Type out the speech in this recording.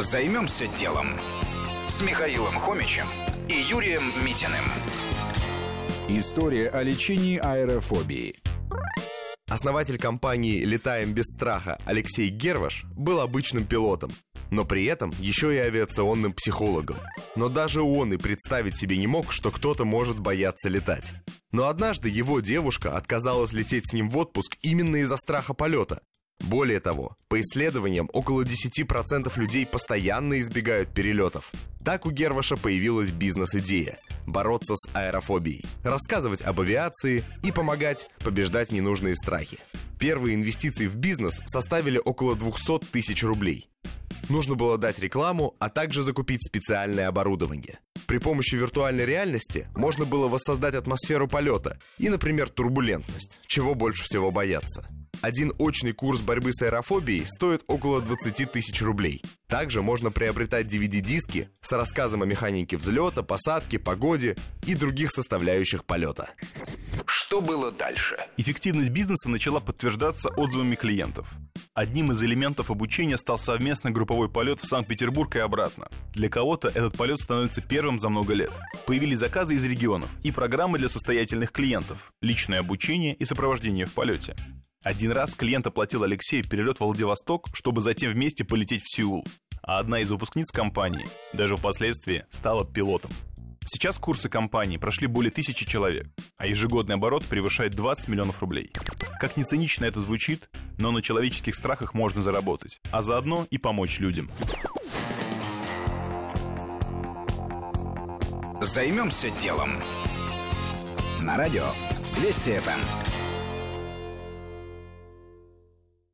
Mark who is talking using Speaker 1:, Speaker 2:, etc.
Speaker 1: Займемся делом с Михаилом Хомичем и Юрием Митиным.
Speaker 2: История о лечении аэрофобии.
Speaker 3: Основатель компании «Летаем без страха» Алексей Герваш был обычным пилотом, но при этом еще и авиационным психологом. Но даже он и представить себе не мог, что кто-то может бояться летать. Но однажды его девушка отказалась лететь с ним в отпуск именно из-за страха полета. Более того, по исследованиям, около 10% людей постоянно избегают перелетов. Так у Герваша появилась бизнес-идея – бороться с аэрофобией, рассказывать об авиации и помогать побеждать ненужные страхи. Первые инвестиции в бизнес составили около 200 тысяч рублей. Нужно было дать рекламу, а также закупить специальное оборудование. При помощи виртуальной реальности можно было воссоздать атмосферу полета и, например, турбулентность, чего больше всего бояться – один очный курс борьбы с аэрофобией стоит около 20 тысяч рублей. Также можно приобретать DVD-диски с рассказом о механике взлета, посадки, погоде и других составляющих полета.
Speaker 1: Что было дальше?
Speaker 4: Эффективность бизнеса начала подтверждаться отзывами клиентов. Одним из элементов обучения стал совместный групповой полет в Санкт-Петербург и обратно. Для кого-то этот полет становится первым за много лет. Появились заказы из регионов и программы для состоятельных клиентов, личное обучение и сопровождение в полете. Один раз клиент оплатил Алексею перелет в Владивосток, чтобы затем вместе полететь в Сеул. А одна из выпускниц компании даже впоследствии стала пилотом. Сейчас курсы компании прошли более тысячи человек, а ежегодный оборот превышает 20 миллионов рублей. Как ни цинично это звучит, но на человеческих страхах можно заработать, а заодно и помочь людям.
Speaker 1: Займемся делом. На радио Вести ФМ.